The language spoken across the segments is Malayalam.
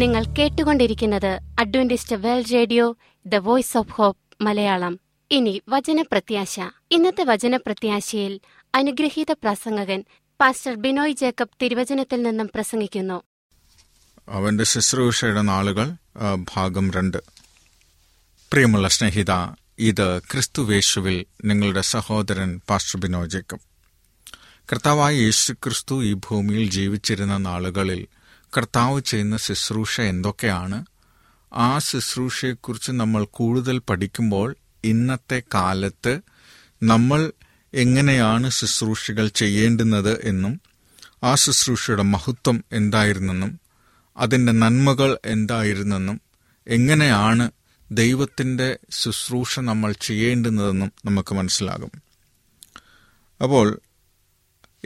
നിങ്ങൾ കേട്ടുകൊണ്ടിരിക്കുന്നത് Adventist World Radio the Voice of Hope Malayalam. ഇനി വചനപ്രത്യാശ. ഇന്നത്തെ വചനപ്രത്യാശയിൽ അനുഗ്രഹീത പ്രസംഗകൻ പാസ്റ്റർ ബിനോയ് ജേക്കബ് തിരുവചനത്തിൽ നിന്നും പ്രസംഗിക്കുന്നു. അവന്റെ ശുശ്രൂഷയുടെ നാളുകൾ ഭാഗം രണ്ട്. പ്രിയമുള്ള സ്നേഹിത ഇത് ക്രിസ്തുവേശുവിൽ നിങ്ങളുടെ സഹോദരൻ പാസ്റ്റർ ബിനോയ് ജേക്കബ്. കർത്താവായ യേശു ക്രിസ്തു ഈ ഭൂമിയിൽ ജീവിച്ചിരുന്ന നാളുകളിൽ കർത്താവ് ചെയ്യുന്ന ശുശ്രൂഷ എന്തൊക്കെയാണ്? ആ ശുശ്രൂഷയെക്കുറിച്ച് നമ്മൾ കൂടുതൽ പഠിക്കുമ്പോൾ ഇന്നത്തെ കാലത്ത് നമ്മൾ എങ്ങനെയാണ് ശുശ്രൂഷകൾ ചെയ്യേണ്ടുന്നത് എന്നും ആ ശുശ്രൂഷയുടെ മഹത്വം എന്തായിരുന്നെന്നും അതിന്റെ നന്മകൾ എന്തായിരുന്നെന്നും എങ്ങനെയാണ് ദൈവത്തിന്റെ ശുശ്രൂഷ നമ്മൾ ചെയ്യേണ്ടുന്നതെന്നും നമുക്ക് മനസ്സിലാകും. അപ്പോൾ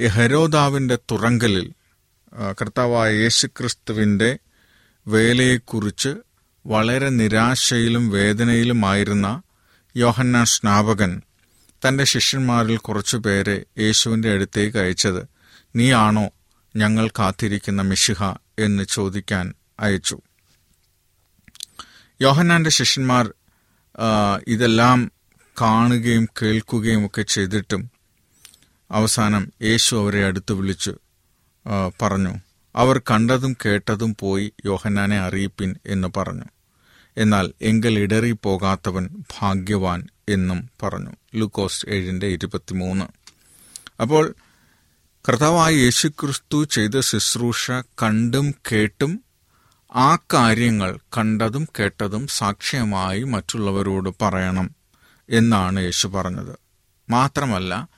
ഹരോദാവിന്റെ തുറങ്കലിൽ കർത്താവായ യേശുക്രിസ്തുവിന്റെ വേലയെക്കുറിച്ച് വളരെ നിരാശയിലും വേദനയിലുമായിരുന്ന യോഹന്നാൻ സ്നാപകൻ തന്റെ ശിഷ്യന്മാരിൽ കുറച്ചു പേരെ യേശുവിന്റെ അടുത്തേക്ക് അയച്ചത് നീയാണോ ഞങ്ങൾ കാത്തിരിക്കുന്ന മിശിഹ? എന്ന് ചോദിക്കാൻ അയച്ചു. യോഹന്നാന്റെ ശിഷ്യന്മാർ ഇതെല്ലാം കാണുകയും കേൾക്കുകയും ഒക്കെ ചെയ്തിട്ടും അവസാനം യേശു അവരെ അടുത്ത് വിളിച്ചു. പറഞ്ഞു. അവർ കണ്ടതും കേട്ടതും പോയി യോഹന്നാനെ അറിയിപ്പിൻ എന്ന് പറഞ്ഞു. എന്നാൽ എങ്കിൽ ഇടറിപ്പോകാത്തവൻ ഭാഗ്യവാൻ എന്നും പറഞ്ഞു. ലൂക്കോസ് ഏഴിന്റെ ഇരുപത്തിമൂന്ന്. അപ്പോൾ കർത്താവായ യേശുക്രിസ്തു ചെയ്ത ശുശ്രൂഷ കണ്ടും കേട്ടും ആ കാര്യങ്ങൾ കണ്ടതും കേട്ടതും സാക്ഷ്യമായി മറ്റുള്ളവരോട് പറയണം എന്നാണ് യേശു പറഞ്ഞത്. മാത്രമല്ല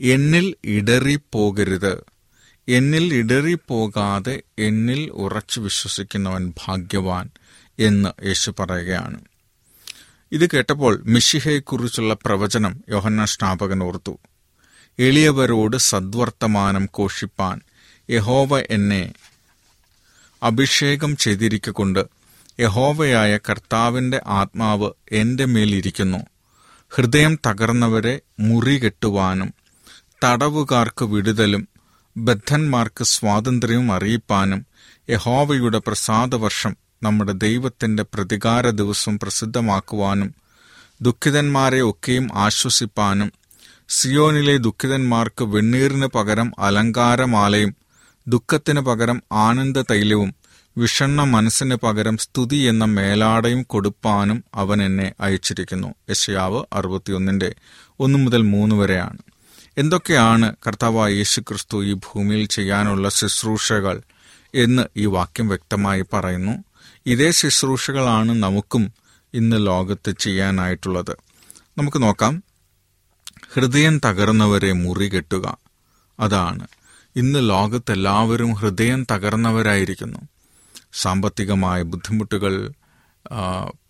എന്നിൽ ഇടറിപ്പോകരുത്. എന്നിൽ ഇടറിപ്പോകാതെ എന്നിൽ ഉറച്ചു വിശ്വസിക്കുന്നവൻ ഭാഗ്യവാൻ എന്ന് യേശു പറയുകയാണ്. ഇത് കേട്ടപ്പോൾ മിഷിഹയെക്കുറിച്ചുള്ള പ്രവചനം യോഹന്ന സ്നാപകൻ ഓർത്തു. എളിയവരോട് സദ്വർത്തമാനം കോഷിപ്പാൻ യഹോവ എന്നെ അഭിഷേകം ചെയ്തിരിക്കൊണ്ട് യഹോവയായ കർത്താവിന്റെ ആത്മാവ് എന്റെ മേലിരിക്കുന്നു ഹൃദയം തകർന്നവരെ മുറികെട്ടുവാനും തടവുകാർക്ക് വിടുതലും ബദ്ധന്മാർക്ക് സ്വാതന്ത്ര്യവും അറിയിപ്പാനും യഹോവയുടെ പ്രസാദവർഷം നമ്മുടെ ദൈവത്തിന്റെ പ്രതികാര ദിവസം പ്രസിദ്ധമാക്കുവാനും ദുഃഖിതന്മാരെ ഒക്കെയും ആശ്വസിപ്പാനും സിയോനിലെ ദുഃഖിതന്മാർക്ക് വെണ്ണീറിന് പകരം അലങ്കാരമാലയും ദുഃഖത്തിന് പകരം ആനന്ദ തൈലവും വിഷണ്ണ മനസ്സിന് പകരം സ്തുതി എന്ന മേലാടയും കൊടുപ്പാനും അവൻ എന്നെ അയച്ചിരിക്കുന്നു. യശയാവ് അറുപത്തിയൊന്നിന്റെ ഒന്ന് മുതൽ മൂന്ന് വരെയാണ്. എന്തൊക്കെയാണ് കർത്താവായ യേശു ക്രിസ്തു ഈ ഭൂമിയിൽ ചെയ്യാനുള്ള ശുശ്രൂഷകൾ എന്ന് ഈ വാക്യം വ്യക്തമായി പറയുന്നു. ഇതേ ശുശ്രൂഷകളാണ് നമുക്കും ഇന്ന് ലോകത്ത് ചെയ്യാനായിട്ടുള്ളത്. നമുക്ക് നോക്കാം. ഹൃദയം തകർന്നവരെ മുറി കെട്ടുക. അതാണ്. ഇന്ന് ലോകത്തെല്ലാവരും ഹൃദയം തകർന്നവരായിരിക്കുന്നു. സാമ്പത്തികമായ ബുദ്ധിമുട്ടുകൾ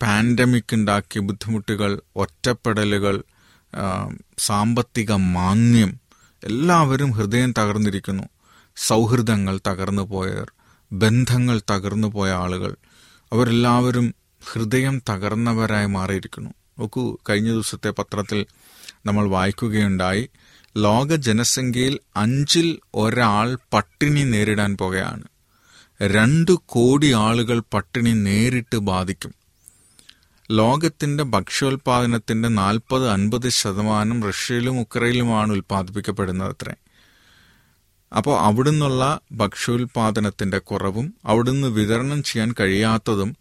പാൻഡമിക് ഉണ്ടാക്കിയ ബുദ്ധിമുട്ടുകൾ ഒറ്റപ്പെടലുകൾ സാമ്പത്തിക മാന്യം എല്ലാവരും ഹൃദയം തകർന്നിരിക്കുന്നു. സൗഹൃദങ്ങൾ തകർന്നു പോയവർ ബന്ധങ്ങൾ തകർന്നു പോയ ആളുകൾ അവരെല്ലാവരും ഹൃദയം തകർന്നവരായി മാറിയിരിക്കുന്നു. നോക്കൂ കഴിഞ്ഞ ദിവസത്തെ പത്രത്തിൽ നമ്മൾ വായിക്കുകയുണ്ടായി ലോക ജനസംഖ്യയിൽ അഞ്ചിൽ ഒരാൾ പട്ടിണി നേരിടാൻ പോകുകയാണ് രണ്ടു കോടി ആളുകൾ പട്ടിണി നേരിട്ട് ബാധിക്കും. ലോകത്തിന്റെ ഭക്ഷ്യോൽപാദനത്തിന്റെ നാൽപ്പത് അൻപത് ശതമാനം റഷ്യയിലും ഉക്രൈനിലുമാണ് ഉൽപ്പാദിപ്പിക്കപ്പെടുന്നത് അത്രേ. അപ്പോൾ അവിടുന്നുള്ള ഭക്ഷ്യോൽപാദനത്തിന്റെ കുറവും അവിടുന്ന് വിതരണം ചെയ്യാൻ കഴിയാത്തതും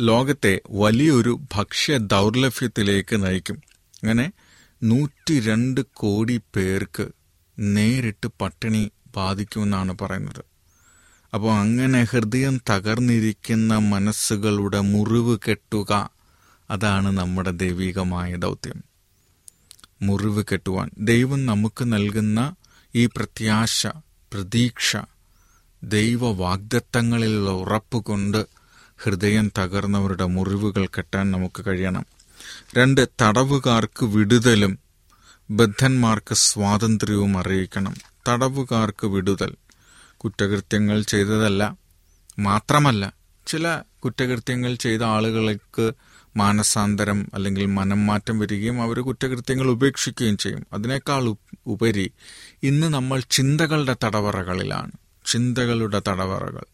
ലോകത്തെ വലിയൊരു ഭക്ഷ്യ ദൗർലഭ്യത്തിലേക്ക് നയിക്കും. അങ്ങനെ നൂറ്റി രണ്ട് കോടി പേർക്ക് നേരിട്ട് പട്ടിണി ബാധിക്കുമെന്നാണ് പറയുന്നത്. അപ്പോൾ അങ്ങനെ ഹൃദയം തകർന്നിരിക്കുന്ന മനസ്സുകളുടെ മുറിവ് കെട്ടുക അതാണ് നമ്മുടെ ദൈവികമായ ദൗത്യം. മുറിവ് കെട്ടുവാൻ. ദൈവം നമുക്ക് നൽകുന്ന ഈ പ്രത്യാശ പ്രതീക്ഷ ദൈവ വാഗ്ദത്തങ്ങളിലുള്ള ഉറപ്പ് കൊണ്ട് ഹൃദയം തകർന്നവരുടെ മുറിവുകൾ കെട്ടാൻ നമുക്ക് കഴിയണം. രണ്ട് തടവുകാർക്ക് വിടുതലും ബദ്ധന്മാർക്ക് സ്വാതന്ത്ര്യവും അറിയിക്കണം. തടവുകാർക്ക് വിടുതൽ. കുറ്റകൃത്യങ്ങൾ ചെയ്തതല്ല. മാത്രമല്ല ചില കുറ്റകൃത്യങ്ങൾ ചെയ്ത ആളുകൾക്ക് മാനസാന്തരം അല്ലെങ്കിൽ മനം മാറ്റം വരികയും അവർ കുറ്റകൃത്യങ്ങൾ ഉപേക്ഷിക്കുകയും ചെയ്യും. അതിനേക്കാൾ ഉപരി ഇന്ന് നമ്മൾ ചിന്തകളുടെ തടവറകളിലാണ്. ചിന്തകളുടെ തടവറകൾ.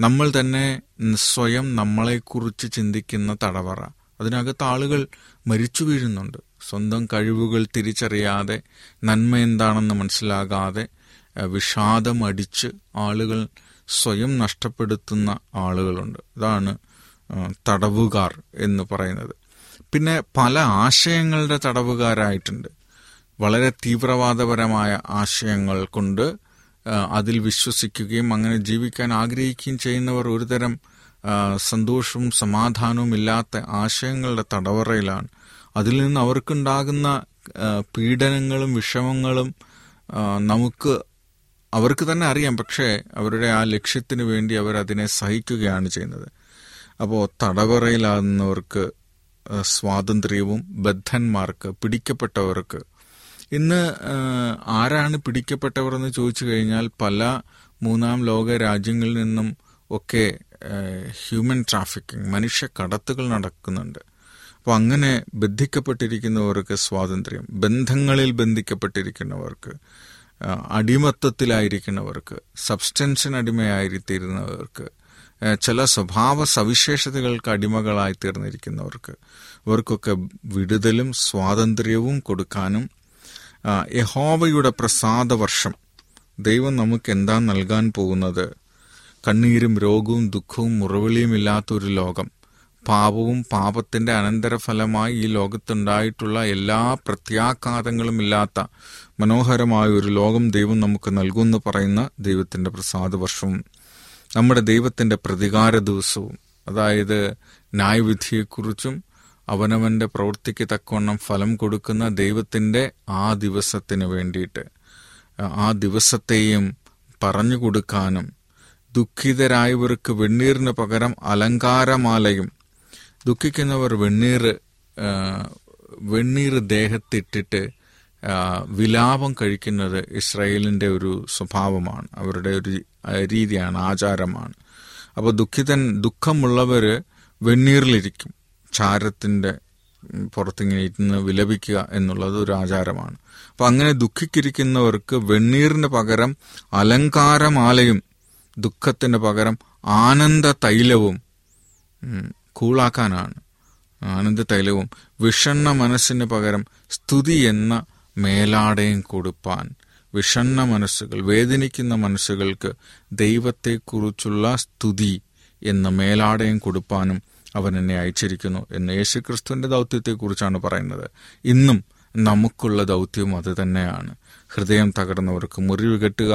നമ്മൾ തന്നെ സ്വയം നമ്മളെക്കുറിച്ച് ചിന്തിക്കുന്ന തടവറ. അതിനകത്ത് ആളുകൾ മരിച്ചു വീഴുന്നുണ്ട്. സ്വന്തം കഴിവുകൾ തിരിച്ചറിയാതെ നന്മ എന്താണെന്ന് മനസ്സിലാകാതെ വിഷാദം അടിച്ച് ആളുകൾ സ്വയം നഷ്ടപ്പെടുത്തുന്ന ആളുകളുണ്ട്. ഇതാണ് തടവുകാർ എന്ന് പറയുന്നത്. പിന്നെ പല ആശയങ്ങളുടെ തടവുകാരായിട്ടുണ്ട്. വളരെ തീവ്രവാദപരമായ ആശയങ്ങൾ കൊണ്ട് അതിൽ വിശ്വസിക്കുകയും അങ്ങനെ ജീവിക്കാൻ ആഗ്രഹിക്കുകയും ചെയ്യുന്നവർ ഒരുതരം സന്തോഷവും സമാധാനവും ഇല്ലാത്ത ആശയങ്ങളുടെ തടവറയിലാണ്. അതിൽ നിന്ന് അവർക്കുണ്ടാകുന്ന പീഡനങ്ങളും വിഷമങ്ങളും നമുക്ക് അവർക്ക് തന്നെ അറിയാം പക്ഷേ അവരുടെ ആ ലക്ഷ്യത്തിന് വേണ്ടി അവർ അതിനെ സഹിക്കുകയാണ് ചെയ്യുന്നത്. അപ്പോൾ തടവറയിലാകുന്നവർക്ക് സ്വാതന്ത്ര്യവും ബദ്ധന്മാർക്ക് പിടിക്കപ്പെട്ടവർക്ക് ഇന്ന് ആരാണ് പിടിക്കപ്പെട്ടവർ എന്ന് ചോദിച്ചു കഴിഞ്ഞാൽ പല മൂന്നാം ലോക രാജ്യങ്ങളിൽ നിന്നും ഒക്കെ ഹ്യൂമൻ ട്രാഫിക്കിംഗ് മനുഷ്യ കടത്തുകൾ നടക്കുന്നുണ്ട്. അപ്പോൾ അങ്ങനെ ബന്ധിക്കപ്പെട്ടിരിക്കുന്നവർക്ക് സ്വാതന്ത്ര്യം ബന്ധങ്ങളിൽ ബന്ധിക്കപ്പെട്ടിരിക്കുന്നവർക്ക് അടിമത്തത്തിലായിരിക്കുന്നവർക്ക് സബ്സ്റ്റൻസിന് അടിമയായിത്തീരുന്നവർക്ക് ചില സ്വഭാവ സവിശേഷതകൾക്ക് അടിമകളായി തീർന്നിരിക്കുന്നവർക്ക് ഇവർക്കൊക്കെ വിടുതലും സ്വാതന്ത്ര്യവും കൊടുക്കാനും യഹോവയുടെ പ്രസാദവർഷം ദൈവം നമുക്ക് എന്താ നൽകാൻ പോകുന്നത്? കണ്ണീരും രോഗവും ദുഃഖവും മുറവിളിയും ഇല്ലാത്തൊരു ലോകം. പാപവും പാപത്തിന്റെ അനന്തരഫലമായി ഈ ലോകത്തുണ്ടായിട്ടുള്ള എല്ലാ പ്രത്യാഘാതങ്ങളും ഇല്ലാത്ത മനോഹരമായ ഒരു ലോകം ദൈവം നമുക്ക് നൽകുമെന്ന് പറയുന്ന ദൈവത്തിന്റെ പ്രസാദ വർഷവും നമ്മുടെ ദൈവത്തിന്റെ പ്രതികാര ദിവസവും അതായത് ന്യായവിധിയെക്കുറിച്ചും അവനവന്റെ പ്രവൃത്തിക്ക് തക്കവണ്ണം ഫലം കൊടുക്കുന്ന ദൈവത്തിന്റെ ആ ദിവസത്തിന് വേണ്ടിയിട്ട് ആ ദിവസത്തെയും പറഞ്ഞു കൊടുക്കാനും ദുഃഖിതരായവർക്ക് വെണ്ണീറിന് പകരം അലങ്കാരമാലയും ദുഃഖിക്കുന്നവർ വെണ്ണീർ വെണ്ണീർ ദേഹത്തിട്ടിട്ട് വിലാപം കഴിക്കുന്നത് ഇസ്രയേലിന്റെ ഒരു സ്വഭാവമാണ്. അവരുടെ ഒരു രീതിയാണ് ആചാരമാണ്. അപ്പോൾ ദുഃഖിതൻ ദുഃഖമുള്ളവർ വെണ്ണീറിലിരിക്കും. ചാരത്തിന്റെ പുറത്തിങ്ങനെ ഇരുന്ന് വിലപിക്കുക എന്നുള്ളത് ഒരു ആചാരമാണ്. അപ്പം അങ്ങനെ ദുഃഖിക്കിരിക്കുന്നവർക്ക് വെണ്ണീറിന് പകരം അലങ്കാരമാലയും ദുഃഖത്തിന് പകരം ആനന്ദ തൈലവും കൂളാക്കാനാണ്. ആനന്ദ തൈലവും വിഷണ്ണ മനസ്സിന് പകരം സ്തുതി എന്ന മേലാടയും കൊടുപ്പാൻ. വിഷണ്ണ മനസ്സുകൾ വേദനിക്കുന്ന മനസ്സുകൾക്ക് ദൈവത്തെക്കുറിച്ചുള്ള സ്തുതി എന്ന മേലാടയും കൊടുപ്പാനും അവൻ എന്നെ അയച്ചിരിക്കുന്നു എന്ന് യേശുക്രിസ്തുവിന്റെ ദൗത്യത്തെക്കുറിച്ചാണ് പറയുന്നത്. ഇന്നും നമുക്കുള്ള ദൗത്യം അത് തന്നെയാണ്. ഹൃദയം തകർന്നവർക്ക് മുറിവ് കെട്ടുക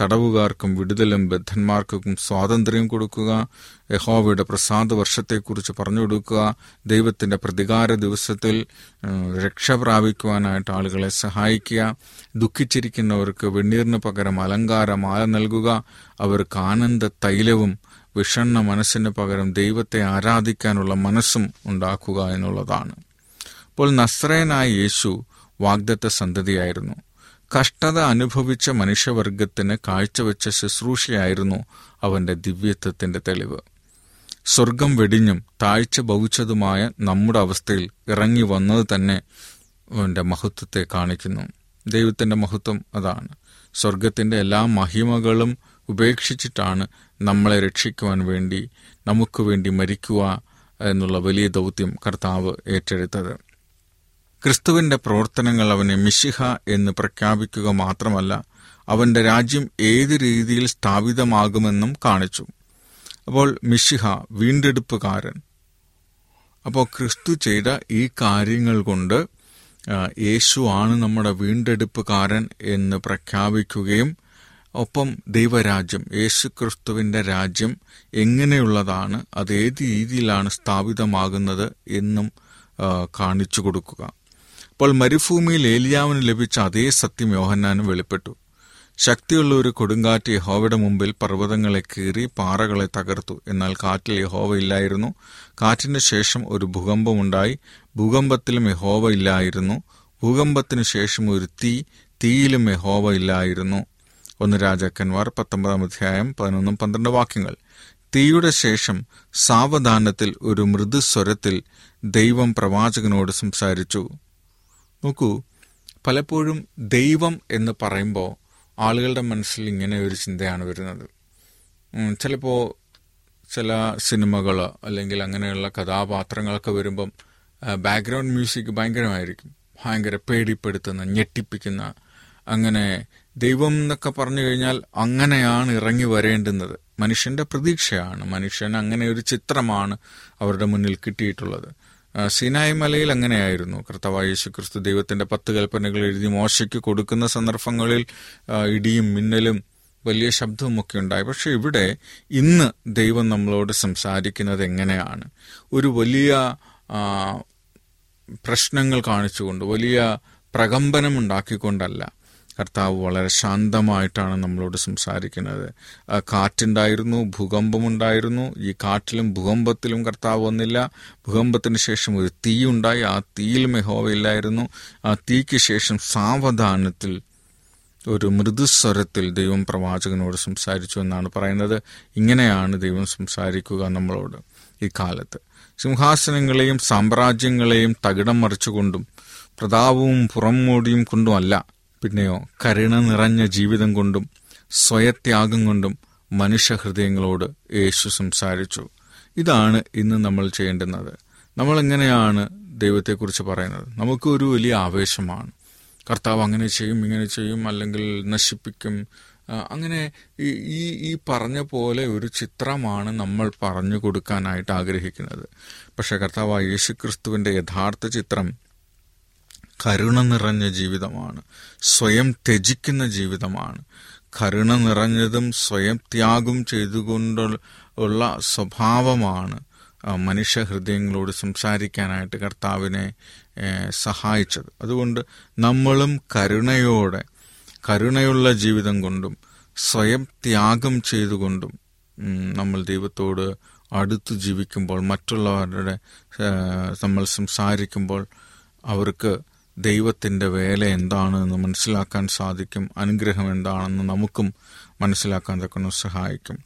തടവുകാർക്കും വിടുതലും ബദ്ധന്മാർക്കും സ്വാതന്ത്ര്യം കൊടുക്കുക യഹോവയുടെ പ്രസാദ വർഷത്തെക്കുറിച്ച് പറഞ്ഞു കൊടുക്കുക ദൈവത്തിന്റെ പ്രതികാര ദിവസത്തിൽ രക്ഷ പ്രാപിക്കുവാനായിട്ട് ആളുകളെ സഹായിക്കുക ദുഃഖിച്ചിരിക്കുന്നവർക്ക് വെണ്ണീറിന് പകരം അലങ്കാരമാല നൽകുക അവർക്ക് ആനന്ദ തൈലവും വിഷണ്ണ മനസ്സിന് പകരം ദൈവത്തെ ആരാധിക്കാനുള്ള മനസ്സും ഉണ്ടാക്കുക എന്നുള്ളതാണ്. അപ്പോൾ നസ്രയനായ യേശു വാഗ്ദത്ത സന്തതിയായിരുന്നു. കഷ്ടത അനുഭവിച്ച മനുഷ്യവർഗത്തിന് കാഴ്ചവെച്ച ശുശ്രൂഷയായിരുന്നു അവന്റെ ദിവ്യത്വത്തിന്റെ തെളിവ്. സ്വർഗം വെടിഞ്ഞും താഴ്ച ഭവിച്ചതുമായ നമ്മുടെ അവസ്ഥയിൽ ഇറങ്ങി വന്നത് തന്നെ അവന്റെ മഹത്വത്തെ കാണിക്കുന്നു. ദൈവത്തിന്റെ മഹത്വം അതാണ്. സ്വർഗത്തിന്റെ എല്ലാ മഹിമകളും ഉപേക്ഷിച്ചിട്ടാണ് നമ്മളെ രക്ഷിക്കുവാൻ വേണ്ടി നമുക്ക് വേണ്ടി മരിക്കുക എന്നുള്ള വലിയ ദൗത്യം കർത്താവ് ഏറ്റെടുത്തത്. ക്രിസ്തുവിന്റെ പ്രവർത്തനങ്ങൾ അവനെ മിശിഹ എന്ന് പ്രഖ്യാപിക്കുക മാത്രമല്ല അവന്റെ രാജ്യം ഏത് രീതിയിൽ സ്ഥാപിതമാകുമെന്നും കാണിച്ചു. അപ്പോൾ മിശിഹ വീണ്ടെടുപ്പുകാരൻ. അപ്പോൾ ക്രിസ്തു ചെയ്ത ഈ കാര്യങ്ങൾ കൊണ്ട് യേശു ആണ് നമ്മുടെ വീണ്ടെടുപ്പുകാരൻ എന്ന് പ്രഖ്യാപിക്കുകയും ഒപ്പം ദൈവരാജ്യം യേശു ക്രിസ്തുവിന്റെ രാജ്യം എങ്ങനെയുള്ളതാണ് അത് ഏത് രീതിയിലാണ് സ്ഥാപിതമാകുന്നത് എന്നും കാണിച്ചു കൊടുക്കുക. അപ്പോൾ മരുഭൂമിയിൽ ഏലിയാവിന് ലഭിച്ച അതേ സത്യം യോഹന്നാനും വെളിപ്പെട്ടു. ശക്തിയുള്ള ഒരു കൊടുങ്കാറ്റ് യഹോവയുടെ മുമ്പിൽ പർവതങ്ങളെ കീറി പാറകളെ തകർത്തു. എന്നാൽ കാറ്റിൽ യഹോവ ഇല്ലായിരുന്നു. കാറ്റിന് ശേഷം ഒരു ഭൂകമ്പമുണ്ടായി. ഭൂകമ്പത്തിലും യഹോവ ഇല്ലായിരുന്നു. ഭൂകമ്പത്തിന് ശേഷം ഒരു തീ തീയിലും യഹോവ ഇല്ലായിരുന്നു. ഒന്ന് രാജാക്കന്മാർ പത്തൊമ്പതാം അധ്യായം പതിനൊന്നും പന്ത്രണ്ട് വാക്യങ്ങൾ. തീയുടെ ശേഷം സാവധാനത്തിൽ ഒരു മൃദുസ്വരത്തിൽ ദൈവം പ്രവാചകനോട് സംസാരിച്ചു. നോക്കൂ പലപ്പോഴും ദൈവം എന്ന് പറയുമ്പോൾ ആളുകളുടെ മനസ്സിൽ ഇങ്ങനെ ഒരു ചിന്തയാണ് വരുന്നത്. ചിലപ്പോൾ ചില സിനിമകൾ അല്ലെങ്കിൽ അങ്ങനെയുള്ള കഥാപാത്രങ്ങളൊക്കെ വരുമ്പം ബാക്ക്ഗ്രൗണ്ട് മ്യൂസിക് ഭയങ്കരമായിരിക്കും. ഭയങ്കര പേടിപ്പെടുത്തുന്ന ഞെട്ടിപ്പിക്കുന്ന അങ്ങനെ ദൈവം എന്നൊക്കെ പറഞ്ഞു കഴിഞ്ഞാൽ അങ്ങനെയാണ് ഇറങ്ങി വരേണ്ടുന്നത്. മനുഷ്യന്റെ പ്രതീക്ഷയാണ്. മനുഷ്യൻ അങ്ങനെ ഒരു ചിത്രമാണ് അവരുടെ മുന്നിൽ കിട്ടിയിട്ടുള്ളത്. സീനായി മലയിൽ അങ്ങനെയായിരുന്നു. കർത്താവായ യേശു ക്രിസ്തു ദൈവത്തിന്റെ പത്ത് കൽപ്പനകൾ എഴുതി മോശയ്ക്ക് കൊടുക്കുന്ന സന്ദർഭങ്ങളിൽ ഇടിയും മിന്നലും വലിയ ശബ്ദവും ഒക്കെ ഉണ്ടായി. പക്ഷെ ഇവിടെ ഇന്ന് ദൈവം നമ്മളോട് സംസാരിക്കുന്നത് എങ്ങനെയാണ്? ഒരു വലിയ പ്രശ്നങ്ങൾ കാണിച്ചുകൊണ്ട് വലിയ പ്രകമ്പനം ഉണ്ടാക്കിക്കൊണ്ടല്ല. കർത്താവ് വളരെ ശാന്തമായിട്ടാണ് നമ്മളോട് സംസാരിക്കുന്നത്. കാറ്റുണ്ടായിരുന്നു ഭൂകമ്പമുണ്ടായിരുന്നു. ഈ കാറ്റിലും ഭൂകമ്പത്തിലും കർത്താവ് വന്നില്ല. ഭൂകമ്പത്തിന് ശേഷം ഒരു തീ ഉണ്ടായി ആ തീയിലും യഹോവയില്ലായിരുന്നു ആ തീക്ക് ശേഷം സാവധാനത്തിൽ ഒരു മൃദുസ്വരത്തിൽ ദൈവം പ്രവാചകനോട് സംസാരിച്ചു എന്നാണ് പറയുന്നത്. ഇങ്ങനെയാണ് ദൈവം സംസാരിക്കുക നമ്മളോട് ഈ കാലത്ത്. സിംഹാസനങ്ങളെയും സാമ്രാജ്യങ്ങളെയും തകിടം മറിച്ചുകൊണ്ടും പ്രതാപവും പുറംമോടിയും കൊണ്ടുമല്ല. പിന്നെയോ കരുണ നിറഞ്ഞ ജീവിതം കൊണ്ടും സ്വയത്യാഗം കൊണ്ടും മനുഷ്യഹൃദയങ്ങളോട് യേശു സംസാരിച്ചു. ഇതാണ് ഇന്ന് നമ്മൾ ചെയ്യേണ്ടുന്നത്. നമ്മൾ എങ്ങനെയാണ് ദൈവത്തെക്കുറിച്ച് പറയുന്നത്? നമുക്ക് ഒരു വലിയ ആവേശമാണ്. കർത്താവ് അങ്ങനെ ചെയ്യും ഇങ്ങനെ ചെയ്യും അല്ലെങ്കിൽ നശിപ്പിക്കും. അങ്ങനെ ഈ ഈ പറഞ്ഞ പോലെ ഒരു ചിത്രമാണ് നമ്മൾ പറഞ്ഞു കൊടുക്കാനായിട്ട് ആഗ്രഹിക്കുന്നത്. പക്ഷേ കർത്താവ് യേശു ക്രിസ്തുവിന്റെ യഥാർത്ഥ ചിത്രം കരുണ നിറഞ്ഞ ജീവിതമാണ്. സ്വയം ത്യജിക്കുന്ന ജീവിതമാണ്. കരുണ നിറഞ്ഞതും സ്വയം ത്യാഗം ചെയ്തുകൊണ്ടുള്ള സ്വഭാവമാണ് മനുഷ്യ ഹൃദയങ്ങളോട് സംസാരിക്കാനായിട്ട് കർത്താവിനെ സഹായിച്ചത്. അതുകൊണ്ട് നമ്മളും കരുണയോടെ കരുണയുള്ള ജീവിതം കൊണ്ടും സ്വയം ത്യാഗം ചെയ്തുകൊണ്ടും നമ്മൾ ദൈവത്തോട് അടുത്ത് ജീവിക്കുമ്പോൾ മറ്റുള്ളവരുടെ നമ്മൾ സംസാരിക്കുമ്പോൾ അവർക്ക് ദൈവത്തിന്റെ വേല എന്താണെന്ന് മനസ്സിലാക്കാൻ സാധിക്കും അനുഗ്രഹം എന്താണെന്ന് നമുക്കും മനസ്സിലാക്കാൻ തക്കണം സഹായിക്കും.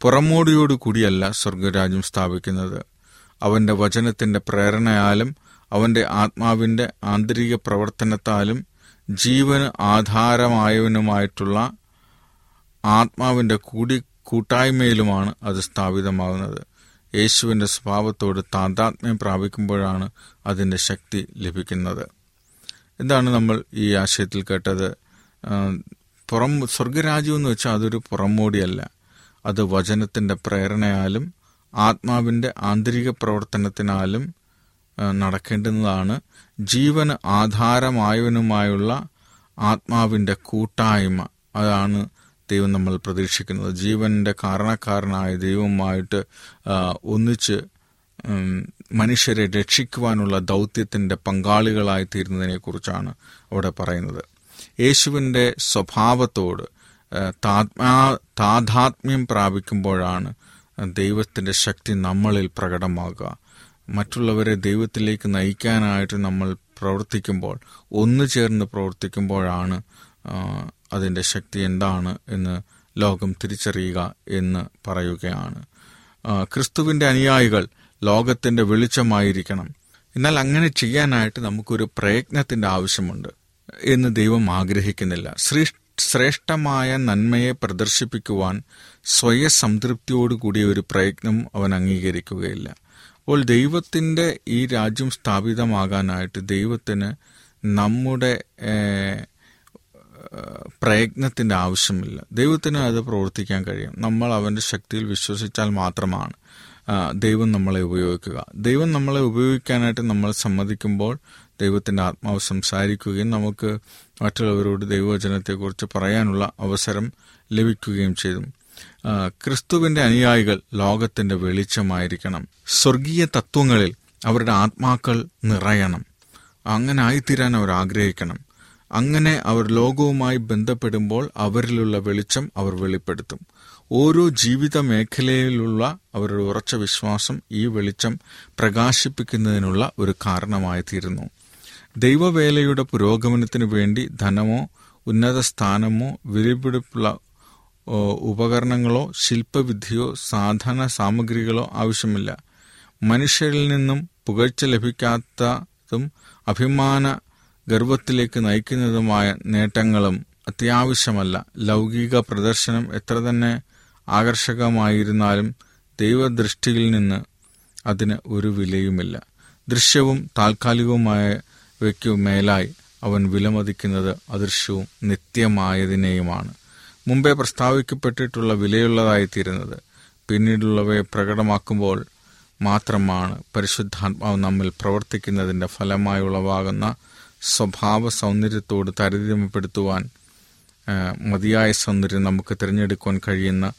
പുറമോടിയോട് കൂടിയല്ല സ്വർഗരാജ്യം സ്ഥാപിക്കുന്നത്. അവന്റെ വചനത്തിന്റെ പ്രേരണയാലും അവന്റെ ആത്മാവിന്റെ ആന്തരിക പ്രവർത്തനത്താലും ജീവന് ആധാരമായവനുമായിട്ടുള്ള ആത്മാവിന്റെ കൂടി കൂട്ടായ്മയിലുമാണ് അത് സ്ഥാപിതമാകുന്നത്. യേശുവിന്റെ സ്വഭാവത്തോട് താതാത്മ്യം പ്രാപിക്കുമ്പോഴാണ് അതിന്റെ ശക്തി ലഭിക്കുന്നത്. എന്താണ് നമ്മൾ ഈ ആശയത്തിൽ കേട്ടത്? പുറം സ്വർഗരാജ്യം എന്ന് വെച്ചാൽ അതൊരു പുറമോടിയല്ല. അത് വചനത്തിന്റെ പ്രേരണയാലും ആത്മാവിന്റെ ആന്തരിക പ്രവർത്തനത്തിനാലും നടക്കേണ്ടുന്നതാണ്. ജീവന് ആധാരമായവനുമായുള്ള ആത്മാവിന്റെ കൂട്ടായ്മ അതാണ് ദൈവം നമ്മൾ പ്രതീക്ഷിക്കുന്നത്. ജീവന്റെ കാരണക്കാരനായ ദൈവവുമായിട്ട് ഒന്നിച്ച് മനുഷ്യരെ രക്ഷിക്കുവാനുള്ള ദൗത്യത്തിന്റെ പങ്കാളികളായി തീരുന്നതിനെക്കുറിച്ചാണ് അവിടെ പറയുന്നത്. യേശുവിന്റെ സ്വഭാവത്തോട് താത്മാ താതാത്മ്യം പ്രാപിക്കുമ്പോഴാണ് ദൈവത്തിന്റെ ശക്തി നമ്മളിൽ പ്രകടമാകുക. മറ്റുള്ളവരെ ദൈവത്തിലേക്ക് നയിക്കാനായിട്ട് നമ്മൾ പ്രവർത്തിക്കുമ്പോൾ ഒന്നു ചേർന്ന് പ്രവർത്തിക്കുമ്പോഴാണ് അതിന്റെ ശക്തി എന്താണ് എന്ന് ലോകം തിരിച്ചറിയുക എന്ന് പറയുകയാണ്. ക്രിസ്തുവിന്റെ അനുയായികൾ ലോകത്തിന്റെ വെളിച്ചമായിരിക്കണം. എന്നാൽ അങ്ങനെ ചെയ്യാനായിട്ട് നമുക്കൊരു പ്രയത്നത്തിന്റെ ആവശ്യമുണ്ട് എന്ന് ദൈവം ആഗ്രഹിക്കുന്നില്ല. ശ്രീ- ശ്രേഷ്ഠമായ നന്മയെ പ്രദർശിപ്പിക്കുവാൻ സ്വയസംതൃപ്തിയോടുകൂടിയ ഒരു പ്രയത്നം അവൻ അംഗീകരിക്കുകയില്ല. അപ്പോൾ ദൈവത്തിന്റെ ഈ രാജ്യം സ്ഥാപിതമാകാനായിട്ട് ദൈവത്തിന് നമ്മുടെ പ്രയത്നത്തിന്റെ ആവശ്യമില്ല. ദൈവത്തിന് അത് പ്രവർത്തിക്കാൻ കഴിയും. നമ്മൾ അവന്റെ ശക്തിയിൽ വിശ്വസിച്ചാൽ മാത്രമാണ്. ദൈവം നമ്മളെ ഉപയോഗിക്കുക. ദൈവം നമ്മളെ ഉപയോഗിക്കാനായിട്ട് നമ്മൾ സമ്മതിക്കുമ്പോൾ ദൈവത്തിന്റെ ആത്മാവ് സംസാരിക്കുകയും നമുക്ക് മറ്റുള്ളവരോട് ദൈവവചനത്തെക്കുറിച്ച് പറയാനുള്ള അവസരം ലഭിക്കുകയും ചെയ്തു ക്രിസ്തുവിന്റെ അനുയായികൾ ലോകത്തിന്റെ വെളിച്ചമായിരിക്കണം. സ്വർഗീയ തത്വങ്ങളിൽ അവരുടെ ആത്മാക്കൾ നിറയണം. അങ്ങനെ ആയിത്തീരാൻ അവർ ആഗ്രഹിക്കണം. അങ്ങനെ അവർ ലോകവുമായി ബന്ധപ്പെടുമ്പോൾ അവരിലുള്ള വെളിച്ചം അവർ വെളിപ്പെടുത്തും. ഓരോ ജീവിത മേഖലയിലുള്ള അവരുടെ ഉറച്ച വിശ്വാസം ഈ വെളിച്ചം പ്രകാശിപ്പിക്കുന്നതിനുള്ള ഒരു കാരണമായി തീരുന്നു. ദൈവവേലയുടെ പുരോഗമനത്തിനു വേണ്ടി ധനമോ ഉന്നത സ്ഥാനമോ വിലപിടിപ്പുള്ള ഉപകരണങ്ങളോ ശില്പവിദ്യയോ സാധന സാമഗ്രികളോ ആവശ്യമില്ല. മനുഷ്യരിൽ നിന്നും പുകഴ്ച ലഭിക്കാത്തതും അഭിമാന ഗർവത്തിലേക്ക് നയിക്കുന്നതുമായ നേട്ടങ്ങളും അത്യാവശ്യമല്ല. ലൗകിക പ്രദർശനം എത്ര തന്നെ ആകർഷകമായിരുന്നാലും ദൈവദൃഷ്ടിയിൽ നിന്ന് അതിന് ഒരു വിലയുമില്ല. ദൃശ്യവും താൽക്കാലികവുമായവയ്ക്കു മേലായി അവൻ വിലമതിക്കുന്നത് അദൃശ്യവും നിത്യമായതിനെയുമാണ്. മുമ്പേ പ്രസ്താവിക്കപ്പെട്ടിട്ടുള്ള വിലയുള്ളതായിത്തീരുന്നത് പിന്നീടുള്ളവയെ പ്രകടമാക്കുമ്പോൾ മാത്രമാണ് പരിശുദ്ധാത്മാവ് നമ്മിൽ പ്രവർത്തിക്കുന്നതിന്റെ ഫലമായി ഉളവാകുന്ന സ്വഭാവ സൗന്ദര്യത്തോട് താരതമ്യപ്പെടുത്തുവാൻ മതിയായ സൗന്ദര്യം നമുക്ക് തിരഞ്ഞെടുക്കുവാൻ കഴിയുന്ന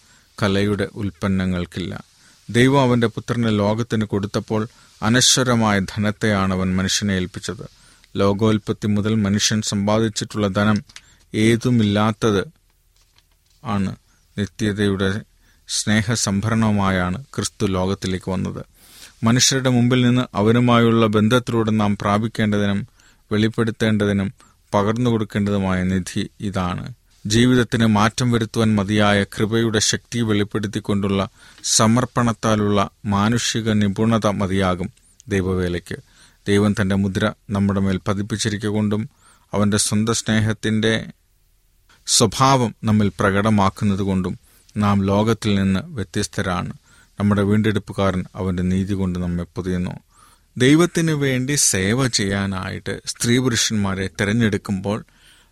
കലയുടെ ഉൽപ്പന്നങ്ങൾക്കില്ല. ദൈവം അവന്റെ പുത്രനെ ലോകത്തിന് കൊടുത്തപ്പോൾ അനശ്വരമായ ധനത്തെയാണ് അവൻ മനുഷ്യനെ ഏൽപ്പിച്ചത്. ലോകോൽപ്പത്തി മുതൽ മനുഷ്യൻ സമ്പാദിച്ചിട്ടുള്ള ധനം ഏതുമില്ലാത്തത് ആണ്. നിത്യതയുടെ സ്നേഹസംഭരണവുമായാണ് ക്രിസ്തു ലോകത്തിലേക്ക് വന്നത്. മനുഷ്യരുടെ മുമ്പിൽ നിന്ന് അവനുമായുള്ള ബന്ധത്തിലൂടെ നാം പ്രാപിക്കേണ്ടതിനും വെളിപ്പെടുത്തേണ്ടതിനും പകർന്നു കൊടുക്കേണ്ടതുമായ നിധി ഇതാണ്. ജീവിതത്തിന് മാറ്റം വരുത്തുവാൻ മതിയായ കൃപയുടെ ശക്തി വെളിപ്പെടുത്തിക്കൊണ്ടുള്ള സമർപ്പണത്താലുള്ള മാനുഷിക നിപുണത മതിയാകും ദൈവവേലയ്ക്ക്. ദൈവം തന്റെ മുദ്ര നമ്മുടെ മേൽ പതിപ്പിച്ചിരിക്കൊണ്ടും അവന്റെ സ്വന്തം സ്നേഹത്തിന്റെ സ്വഭാവം നമ്മിൽ പ്രകടമാക്കുന്നതുകൊണ്ടും നാം ലോകത്തിൽ നിന്ന് വ്യത്യസ്തരാണ്. നമ്മുടെ വീണ്ടെടുപ്പുകാരൻ അവന്റെ നീതി കൊണ്ട് നമ്മെ പൊതിയുന്നു. ദൈവത്തിന് വേണ്ടി സേവ ചെയ്യാനായിട്ട് സ്ത്രീ പുരുഷന്മാരെ തിരഞ്ഞെടുക്കുമ്പോൾ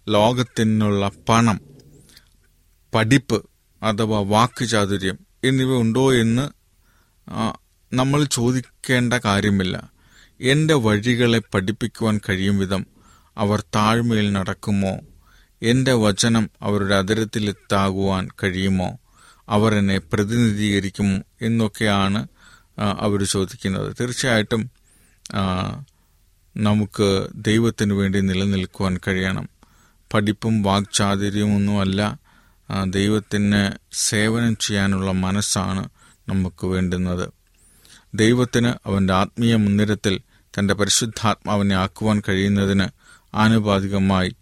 ലോകത്തിനുള്ള പണം പഠിപ്പ് അഥവാ വാക്കുചാതുര്യം എന്നിവ ഉണ്ടോ എന്ന് നമ്മൾ ചോദിക്കേണ്ട കാര്യമില്ല. എന്റെ വഴികളെ പഠിപ്പിക്കുവാൻ കഴിയും വിധം അവർ താഴ്മയിൽ നടക്കുമോ? എന്റെ വചനം അവരുടെ അതിരത്തിലെത്താകുവാൻ കഴിയുമോ? അവർ എന്നെ പ്രതിനിധീകരിക്കുമോ? എന്നൊക്കെയാണ് അവർ ചോദിക്കുന്നത്. തീർച്ചയായിട്ടും നമുക്ക് ദൈവത്തിന് വേണ്ടി നിലനിൽക്കുവാൻ കഴിയണം. പഠിപ്പും വാക്ചാതുര്യമൊന്നുമല്ല ദൈവത്തിന് സേവനം ചെയ്യാനുള്ള മനസ്സാണ് നമുക്ക് വേണ്ടുന്നത്. ദൈവത്തിന് അവന്റെ ആത്മീയ മുൻനിരത്തിൽ തന്റെ പരിശുദ്ധാത്മാവിനെ ആക്കുവാൻ കഴിയുന്നതിന് ആനുപാതികമായി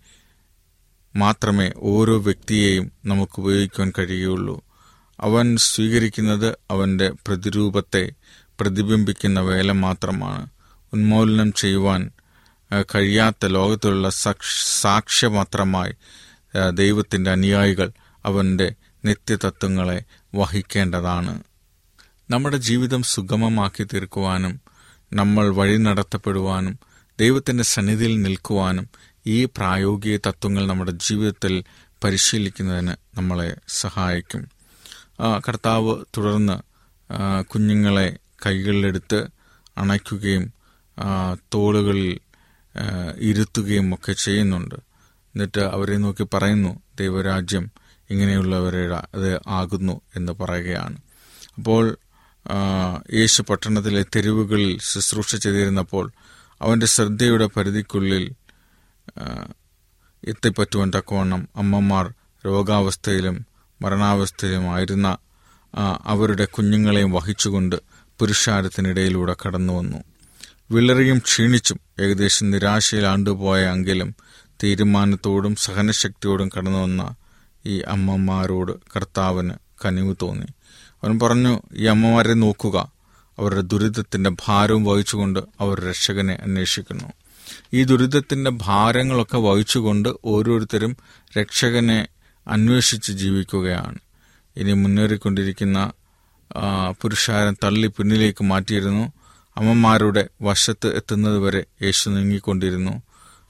മാത്രമേ ഓരോ വ്യക്തിയെയും നമുക്ക് ഉപയോഗിക്കുവാൻ കഴിയുകയുള്ളൂ. അവൻ സ്വീകരിക്കുന്നത് അവന്റെ പ്രതിരൂപത്തെ പ്രതിബിംബിക്കുന്ന വേല മാത്രമാണ്. ഉന്മൂലനം ചെയ്യുവാൻ കഴിയാത്ത ലോകത്തിലുള്ള സാക്ഷ- സാക്ഷ്യമാത്രമായി ദൈവത്തിന്റെ അനുയായികൾ അവന്റെ നിത്യതത്വങ്ങളെ വഹിക്കേണ്ടതാണ്. നമ്മുടെ ജീവിതം സുഗമമാക്കി തീർക്കുവാനും നമ്മൾ വഴി നടത്തപ്പെടുവാനും ദൈവത്തിന്റെ സന്നിധിയിൽ നിൽക്കുവാനും ഈ പ്രായോഗിക തത്വങ്ങൾ നമ്മുടെ ജീവിതത്തിൽ പരിശീലിക്കുന്നതിന് നമ്മളെ സഹായിക്കും. കർത്താവ് തുടർന്ന് കുഞ്ഞുങ്ങളെ കൈകളിലെടുത്ത് അണയ്ക്കുകയും തോളുകളിൽ ഇരുത്തുകയും ഒക്കെ ചെയ്യുന്നുണ്ട്. എന്നിട്ട് അവരെ നോക്കി പറയുന്നു ദൈവരാജ്യം ഇങ്ങനെയുള്ളവരുടെ അത് ആകുന്നു എന്ന് പറയുകയാണ്. അപ്പോൾ യേശു പട്ടണത്തിലെ തെരുവുകളിൽ ശുശ്രൂഷ ചെയ്തിരുന്നപ്പോൾ അവന്റെ ശ്രദ്ധയുടെ പരിധിക്കുള്ളിൽ എത്തിപ്പറ്റുവാൻ തക്കവണ്ണം അമ്മമാർ രോഗാവസ്ഥയിലും മരണാവസ്ഥയിലുമായിരുന്ന അവരുടെ കുഞ്ഞുങ്ങളെയും വഹിച്ചുകൊണ്ട് പുരുഷാരത്തിനിടയിലൂടെ കടന്നു വന്നു വിളറിയും ക്ഷീണിച്ചും ഏകദേശം നിരാശയിൽ എങ്കിലും തീരുമാനത്തോടും സഹനശക്തിയോടും കടന്നു വന്ന ഈ അമ്മമാരോട് കർത്താവിന് കനിവ് തോന്നി. അവൻ പറഞ്ഞു ഈ അമ്മമാരെ നോക്കുക. അവരുടെ ദുരിതത്തിന്റെ ഭാരവും വഹിച്ചുകൊണ്ട് അവർ രക്ഷകനെ അന്വേഷിക്കുന്നു. ഈ ദുരിതത്തിന്റെ ഭാരങ്ങളൊക്കെ വഹിച്ചുകൊണ്ട് ഓരോരുത്തരും രക്ഷകനെ അന്വേഷിച്ച് ജീവിക്കുകയാണ്. ഇനി മുന്നേറിക്കൊണ്ടിരിക്കുന്ന പുരുഷാരൻ പുരുഷാരം തള്ളി പിന്നിലേക്ക് മാറ്റിയിരുന്നു. അമ്മമാരുടെ വശത്ത് എത്തുന്നതുവരെ യേശു നീങ്ങിക്കൊണ്ടിരുന്നു.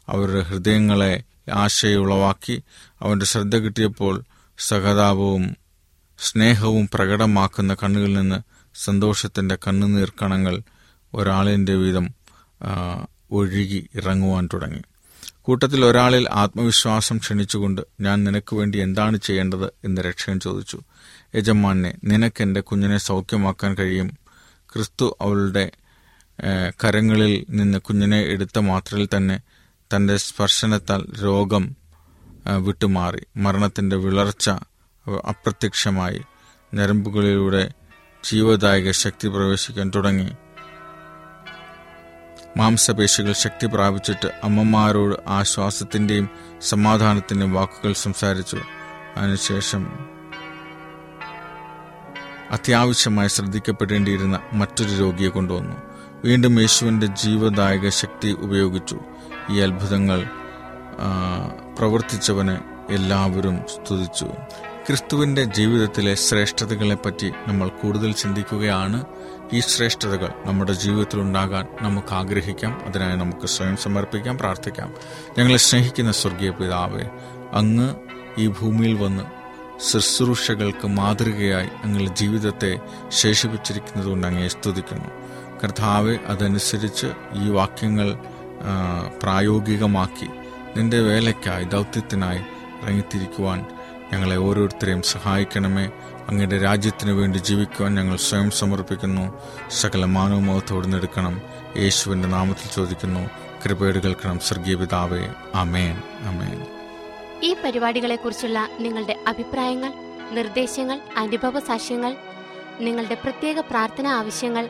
അവരുടെ ഹൃദയങ്ങളെ ആശയുളവാക്കി അവന്റെ ശ്രദ്ധ കിട്ടിയപ്പോൾ സഹതാപവും സ്നേഹവും പ്രകടമാക്കുന്ന കണ്ണുകളിൽ നിന്ന് സന്തോഷത്തിന്റെ കണ്ണുനീർ കണങ്ങൾ ഒരാളിന്റെ വീതം ഒഴുകി ഇറങ്ങുവാൻ തുടങ്ങി. കൂട്ടത്തിൽ ഒരാളിൽ ആത്മവിശ്വാസം ക്ഷണിച്ചുകൊണ്ട് ഞാൻ നിനക്ക് വേണ്ടി എന്താണ് ചെയ്യേണ്ടത് എന്ന് രക്ഷകൻ ചോദിച്ചു. യജമാനെ നിനക്ക് എന്റെ കുഞ്ഞിനെ സൗഖ്യമാക്കാൻ കഴിയും. ക്രിസ്തു അവളുടെ കരങ്ങളിൽ നിന്ന് കുഞ്ഞിനെ എടുത്ത മാത്രയിൽ തന്നെ തന്റെ സ്പർശനത്താൽ രോഗം വിട്ടുമാറി. മരണത്തിന്റെ വിളർച്ച അപ്രത്യക്ഷമായി. ഞരമ്പുകളിലൂടെ ജീവദായക ശക്തി പ്രവേശിക്കാൻ തുടങ്ങി. മാംസപേശികൾ ശക്തി പ്രാപിച്ചിട്ട് അമ്മമാരോട് ആശ്വാസത്തിന്റെയും സമാധാനത്തിന്റെയും വാക്കുകൾ സംസാരിച്ചു. അതിനുശേഷം അത്യാവശ്യമായി ശ്രദ്ധിക്കപ്പെടേണ്ടിയിരുന്ന മറ്റൊരു രോഗിയെ കൊണ്ടുവന്നു. വീണ്ടും യേശുവിന്റെ ജീവദായക ശക്തി ഉപയോഗിച്ചു. ഈ അത്ഭുതങ്ങൾ പ്രവർത്തിച്ചവനെ എല്ലാവരും സ്തുതിച്ചു. ക്രിസ്തുവിന്റെ ജീവിതത്തിലെ ശ്രേഷ്ഠതകളെപ്പറ്റി നമ്മൾ കൂടുതൽ ചിന്തിക്കുകയാണ്. ഈ ശ്രേഷ്ഠതകൾ നമ്മുടെ ജീവിതത്തിൽ ഉണ്ടാകാൻ നമുക്ക് ആഗ്രഹിക്കാം. അതിനായി നമുക്ക് സ്വയം സമർപ്പിക്കാം പ്രാർത്ഥിക്കാം. ഞങ്ങളെ സ്നേഹിക്കുന്ന സ്വർഗീയ പിതാവേ അങ്ങ് ഈ ഭൂമിയിൽ വന്ന് ശുശ്രൂഷകൾക്ക് മാതൃകയായി ഞങ്ങളുടെ ജീവിതത്തെ ശേഷിപ്പിച്ചിരിക്കുന്നതുകൊണ്ട് അങ്ങയെ സ്തുതിക്കുന്നു. കർത്താവ് അതനുസരിച്ച് ഈ വാക്യങ്ങൾ പ്രായോഗികമാക്കി നിന്റെ വേലയ്ക്കായി ദൗത്യത്തിനായി ഇറങ്ങിത്തിരിക്കുവാൻ ഞങ്ങളെ ഓരോരുത്തരെയും സഹായിക്കണമേ. അങ്ങയുടെ രാജ്യത്തിനു വേണ്ടി ജീവിക്കുവാൻ ഞങ്ങൾ സ്വയം സമർപ്പിക്കുന്നു. സകല മാനവമോഹത്തോട് എടുക്കണം. യേശുവിന്റെ നാമത്തിൽ ചോദിക്കുന്നു. കൃപയുടെ കേൾക്കണം. സ്വർഗീയ പിതാവേ അമേൻ അമേൻ ഈ പരിപാടികളെക്കുറിച്ചുള്ള നിങ്ങളുടെ അഭിപ്രായങ്ങൾ നിർദ്ദേശങ്ങൾ അനുഭവ സാക്ഷ്യങ്ങൾ നിങ്ങളുടെ പ്രത്യേക പ്രാർത്ഥന ആവശ്യങ്ങൾ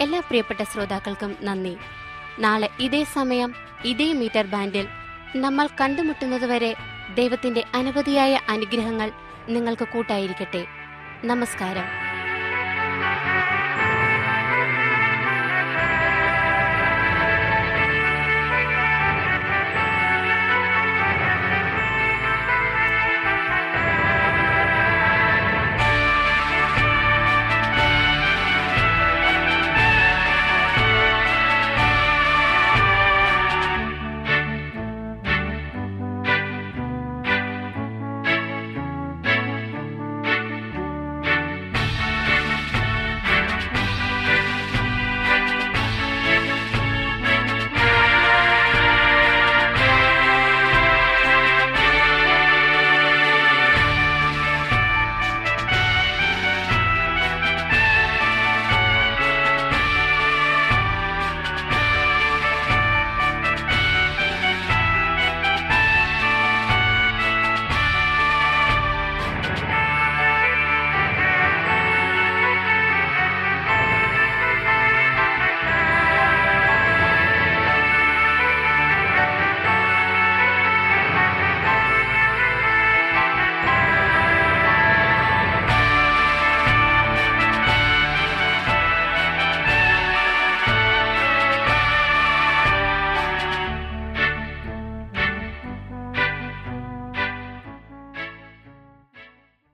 എല്ലാ പ്രിയപ്പെട്ട ശ്രോതാക്കൾക്കും നന്ദി. നാളെ ഇതേ സമയം ഇതേ മീറ്റർ ബാൻഡിൽ നമ്മൾ കണ്ടുമുട്ടുന്നതുവരെ ദൈവത്തിന്റെ അനവധിയായ അനുഗ്രഹങ്ങൾ നിങ്ങൾക്ക് കൂട്ടായിരിക്കട്ടെ. നമസ്കാരം.